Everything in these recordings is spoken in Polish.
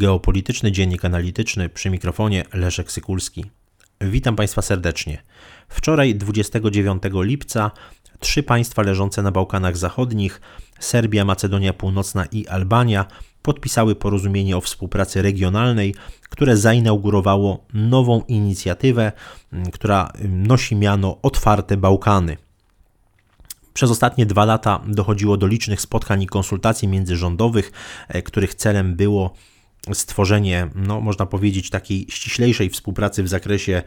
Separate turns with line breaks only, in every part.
Geopolityczny Dziennik Analityczny przy mikrofonie Leszek Sykulski. Witam Państwa serdecznie. Wczoraj, 29 lipca, trzy państwa leżące na Bałkanach Zachodnich Serbia, Macedonia Północna i Albania podpisały porozumienie o współpracy regionalnej, które zainaugurowało nową inicjatywę, która nosi miano Otwarte Bałkany. Przez ostatnie dwa lata dochodziło do licznych spotkań i konsultacji międzyrządowych, e, których celem było stworzenie, no, można powiedzieć, takiej ściślejszej współpracy w zakresie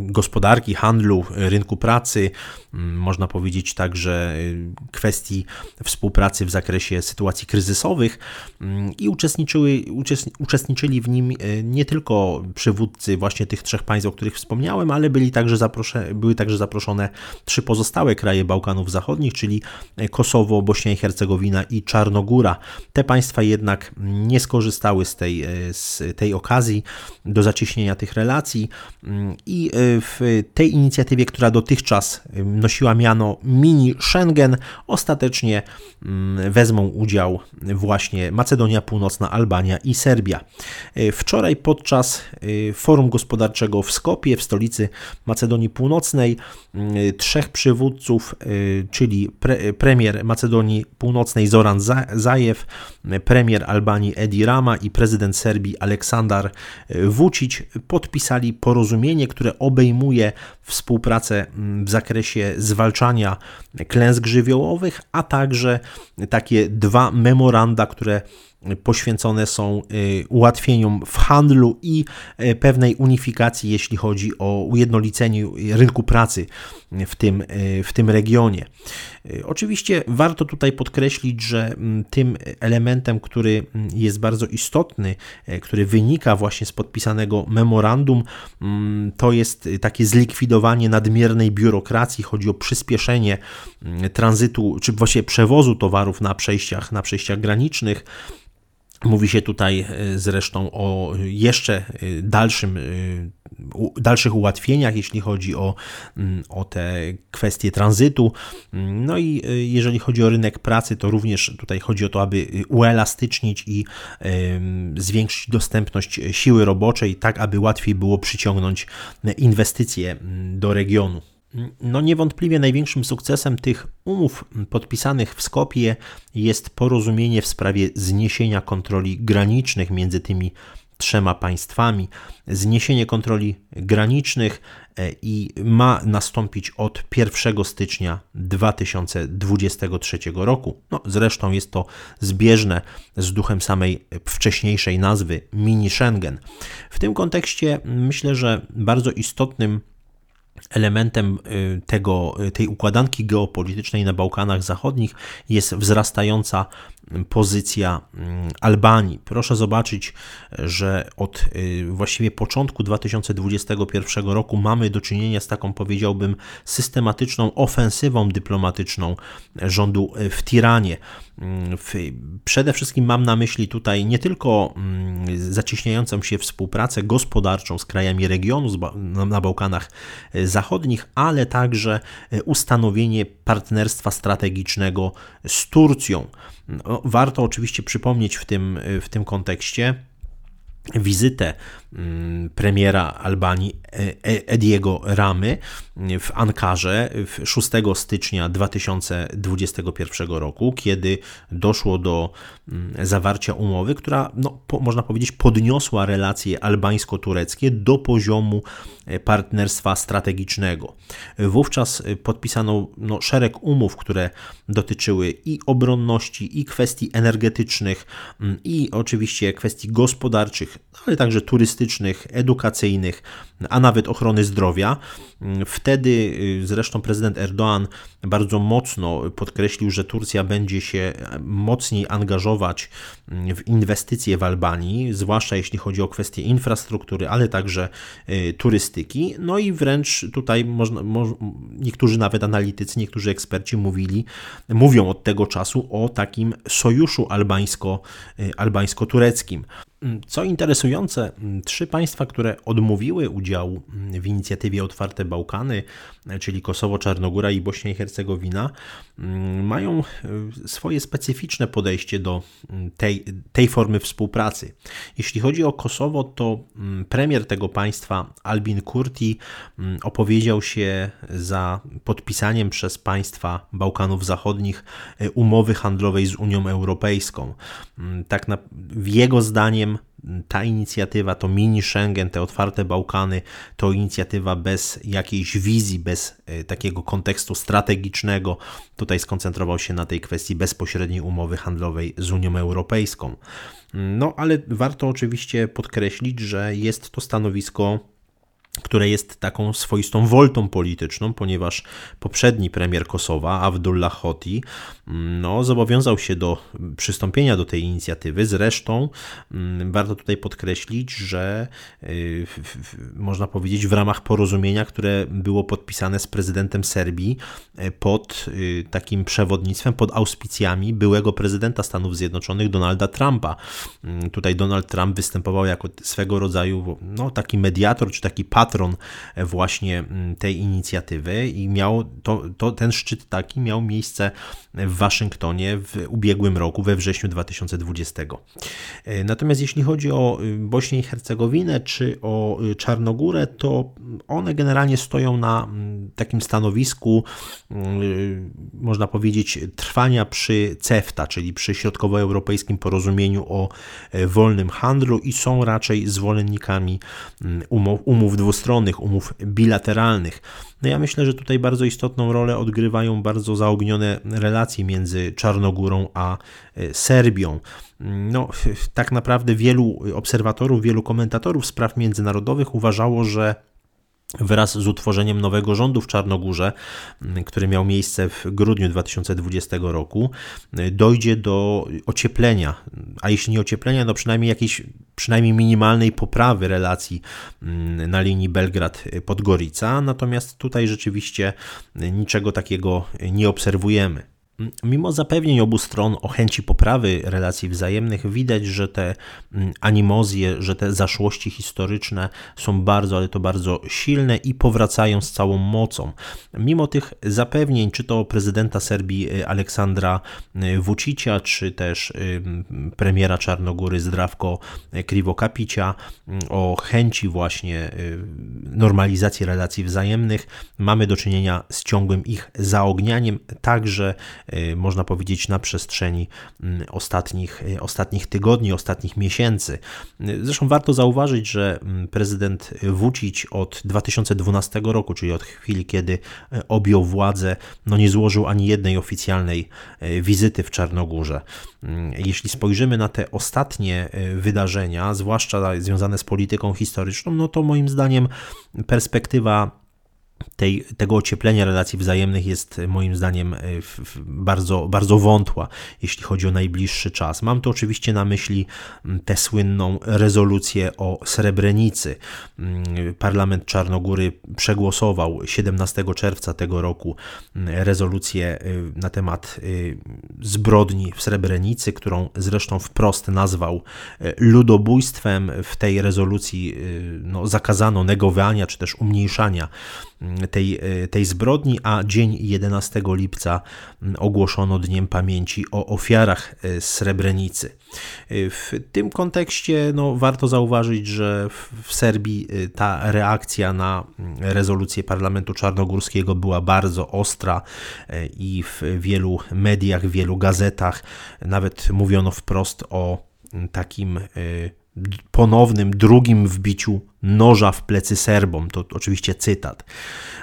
gospodarki, handlu, rynku pracy, mm, można powiedzieć także y, kwestii współpracy w zakresie sytuacji kryzysowych mm, i uczestniczyły, uczestniczyli w nim y, nie tylko przywódcy właśnie tych trzech państw, o których wspomniałem, ale byli także były także zaproszone trzy pozostałe kraje Bałkanów Zachodnich, czyli Kosowo, Bośnia i Hercegowina i Czarnogóra. Te państwa jednak nie skorzystały z tej, z tej okazji do zacieśnienia tych relacji mm, i e, w tej inicjatywie, która dotychczas e, nosiła miano mini Schengen, ostatecznie mm, wezmą udział właśnie Macedonia Północna, Albania i Serbia. E, wczoraj podczas forum gospodarczego w Skopie, w stolicy Macedonii Północnej, trzech przywódców, czyli pre, premier Macedonii Północnej Zoran Zajew, premier Albanii Edi Rama i prezydent Serbii Aleksandar Vucic podpisali porozumienie, które obejmuje współpracę mm, w zakresie zwalczania klęsk żywiołowych, a także takie dwa memoranda, które poświęcone są y, ułatwieniom w handlu i y, pewnej unifikacji, jeśli chodzi o ujednolicenie rynku pracy w tym, y, w tym regionie. Oczywiście warto tutaj podkreślić, że mm, tym elementem, który mm, jest bardzo istotny, który wynika właśnie z podpisanego memorandum, mm, to jest takie zlikwidowanie nadmiernej biurokracji. Chodzi o przyspieszenie tranzytu, czy właściwie przewozu towarów na przejściach, na przejściach granicznych. Mówi się tutaj e, zresztą o jeszcze e, dalszym, e, dalszych ułatwieniach, jeśli chodzi o, mm, o te kwestie tranzytu. No i jeżeli chodzi o rynek pracy, to również tutaj chodzi o to, aby uelastycznić i zwiększyć dostępność siły roboczej, tak aby łatwiej było przyciągnąć inwestycje mm, do regionu. No niewątpliwie największym sukcesem tych umów podpisanych w Skopie jest porozumienie w sprawie zniesienia kontroli granicznych między tymi trzema państwami. Zniesienie kontroli granicznych e, i ma nastąpić od 1 stycznia 2023 roku. No, zresztą jest to zbieżne z duchem samej wcześniejszej nazwy mini Schengen. W tym kontekście myślę, że bardzo istotnym Elementem y, tego, y, tej układanki geopolitycznej na Bałkanach Zachodnich jest wzrastająca pozycja mm, Albanii. Proszę zobaczyć, że od y, właściwie początku 2021 roku mamy do czynienia z taką, powiedziałbym, systematyczną ofensywą dyplomatyczną rządu w Tiranie. Mm, przede wszystkim mam na myśli tutaj nie tylko mm, zacieśniającą się współpracę gospodarczą z krajami regionu na Bałkanach e, Zachodnich, ale także ustanowienie partnerstwa strategicznego z Turcją. No, warto oczywiście przypomnieć w tym, e, w tym kontekście, wizytę mm, premiera Albanii Ediego Ramy w Ankarze 6 stycznia 2021 roku, kiedy doszło do mm, zawarcia umowy, która, no, po, można powiedzieć, podniosła relacje albańsko-tureckie do poziomu e, partnerstwa strategicznego. Wówczas e, podpisano no, szereg umów, które dotyczyły i obronności, i kwestii energetycznych, mm, i oczywiście kwestii gospodarczych, ale także turystycznych, edukacyjnych, a nawet ochrony zdrowia. Wtedy y, zresztą prezydent Erdoğan bardzo mocno podkreślił, że Turcja będzie się mocniej angażować w inwestycje w Albanii, zwłaszcza jeśli chodzi o kwestie infrastruktury, ale także y, turystyki. No i wręcz tutaj można, niektórzy nawet analitycy, niektórzy eksperci mówili, mówią od tego czasu o takim sojuszu albańsko, y, albańsko-tureckim. Co interesujące, trzy państwa, które odmówiły udziału w inicjatywie Otwarte Bałkany, czyli Kosowo, Czarnogóra i Bośnia i Hercegowina, mają swoje specyficzne podejście do tej, tej formy współpracy. Jeśli chodzi o Kosowo, to premier tego państwa, Albin Kurti, opowiedział się za podpisaniem przez państwa Bałkanów Zachodnich umowy handlowej z Unią Europejską. Tak na, w jego zdaniem ta inicjatywa, to mini Schengen, te otwarte Bałkany, to inicjatywa bez jakiejś wizji, bez e, takiego kontekstu strategicznego. Tutaj skoncentrował się na tej kwestii bezpośredniej umowy handlowej z Unią Europejską. No ale warto oczywiście podkreślić, że jest to stanowisko które jest taką swoistą woltą polityczną, ponieważ poprzedni premier Kosowa, Abdullah Hoti, no, zobowiązał się do przystąpienia do tej inicjatywy. Zresztą mm, warto tutaj podkreślić, że y, można powiedzieć w ramach porozumienia, które było podpisane z prezydentem Serbii y, pod y, takim przewodnictwem, pod auspicjami byłego prezydenta Stanów Zjednoczonych Donalda Trumpa. Mm, tutaj Donald Trump występował jako swego rodzaju no, taki mediator, czy taki patron właśnie mm, tej inicjatywy i miał to, to, ten szczyt taki miał miejsce w Waszyngtonie w ubiegłym roku, we wrześniu 2020. E, natomiast jeśli chodzi o y, Bośnię i Hercegowinę czy o y, Czarnogórę, to one generalnie stoją na takim stanowisku, y, można powiedzieć, trwania przy CEFTA, czyli przy Środkowoeuropejskim Porozumieniu o e, Wolnym Handlu i są raczej zwolennikami umów, umów dwustronnych, umów bilateralnych. No ja myślę, że tutaj bardzo istotną rolę odgrywają bardzo zaognione relacje między Czarnogórą a e, Serbią. No, tak naprawdę wielu obserwatorów, wielu komentatorów spraw międzynarodowych uważało, że Wraz z utworzeniem nowego rządu w Czarnogórze, który miał miejsce w grudniu 2020 roku, dojdzie do ocieplenia, a jeśli nie ocieplenia, no przynajmniej jakiejś przynajmniej minimalnej poprawy relacji na linii Belgrad-Podgorica. Natomiast tutaj rzeczywiście niczego takiego nie obserwujemy. Mimo zapewnień obu stron o chęci poprawy relacji wzajemnych, widać, że te mm, animozje, że te zaszłości historyczne są bardzo, ale to bardzo silne i powracają z całą mocą. Mimo tych zapewnień, czy to prezydenta Serbii y, Aleksandra y, Vucicia, czy też y, premiera Czarnogóry Zdrawko Krivokapicia o chęci właśnie normalizacji relacji wzajemnych, mamy do czynienia z ciągłym ich zaognianiem, także można powiedzieć, na przestrzeni mm, ostatnich, y, ostatnich tygodni, ostatnich miesięcy. Y, zresztą warto zauważyć, że mm, prezydent Vucic od 2012 roku, czyli od chwili, kiedy objął władzę, no nie złożył ani jednej oficjalnej wizyty w Czarnogórze. Mm, jeśli spojrzymy na te ostatnie wydarzenia, zwłaszcza związane z polityką historyczną, no to moim zdaniem perspektywa tej, tego ocieplenia relacji wzajemnych jest moim zdaniem e, bardzo, bardzo wątła, jeśli chodzi o najbliższy czas. Mam tu oczywiście na myśli tę słynną rezolucję o Srebrenicy. Parlament Czarnogóry przegłosował 17 czerwca tego roku rezolucję e, na temat e, zbrodni w Srebrenicy, którą zresztą wprost nazwał ludobójstwem. W tej rezolucji no, zakazano negowania czy też umniejszania tej, e, tej zbrodni, a dzień 11 lipca ogłoszono Dniem Pamięci o ofiarach e, Srebrenicy. E, w tym kontekście no, warto zauważyć, że w Serbii ta reakcja na rezolucję Parlamentu Czarnogórskiego była bardzo ostra i w wielu mediach, w wielu gazetach nawet mówiono wprost o takim ponownym, drugim wbiciu noża w plecy Serbom. To oczywiście cytat.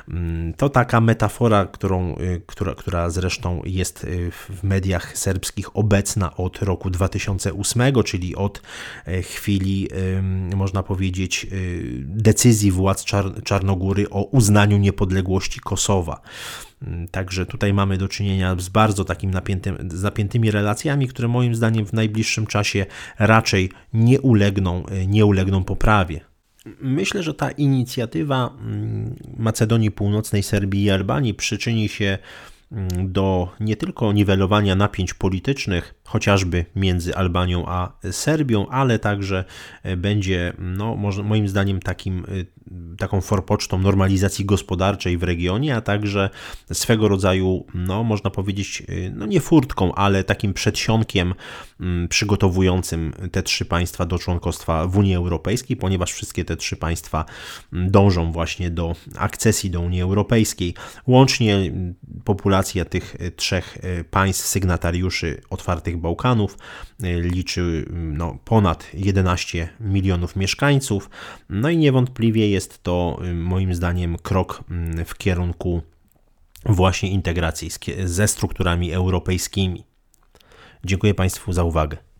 Mm, to taka metafora, którą, y, która, która zresztą jest y, w mediach serbskich obecna od roku 2008, czyli od e, chwili, można powiedzieć, y, decyzji władz Czar Czarnogóry o uznaniu niepodległości Kosowa. Mm, także tutaj mamy do czynienia z bardzo takim napiętym, z napiętymi relacjami, które moim zdaniem w najbliższym czasie raczej nie ulegną, nie ulegną poprawie. Myślę, że ta inicjatywa mm, Macedonii Północnej, Serbii i Albanii przyczyni się mm, do nie tylko niwelowania napięć politycznych, chociażby między Albanią a Serbią, ale także będzie, no, moim zdaniem, takim, taką forpocztą normalizacji gospodarczej w regionie, a także swego rodzaju, no, można powiedzieć, no nie furtką, ale takim przedsionkiem mm, przygotowującym te trzy państwa do członkostwa w Unii Europejskiej, ponieważ wszystkie te trzy państwa mm, dążą właśnie do akcesji do Unii Europejskiej. Łącznie mm, populacja tych trzech państw sygnatariuszy otwartych Bałkanów liczy no, ponad 11 milionów mieszkańców. No i niewątpliwie jest to moim zdaniem krok w kierunku właśnie integracji ze strukturami europejskimi. Dziękuję Państwu za uwagę.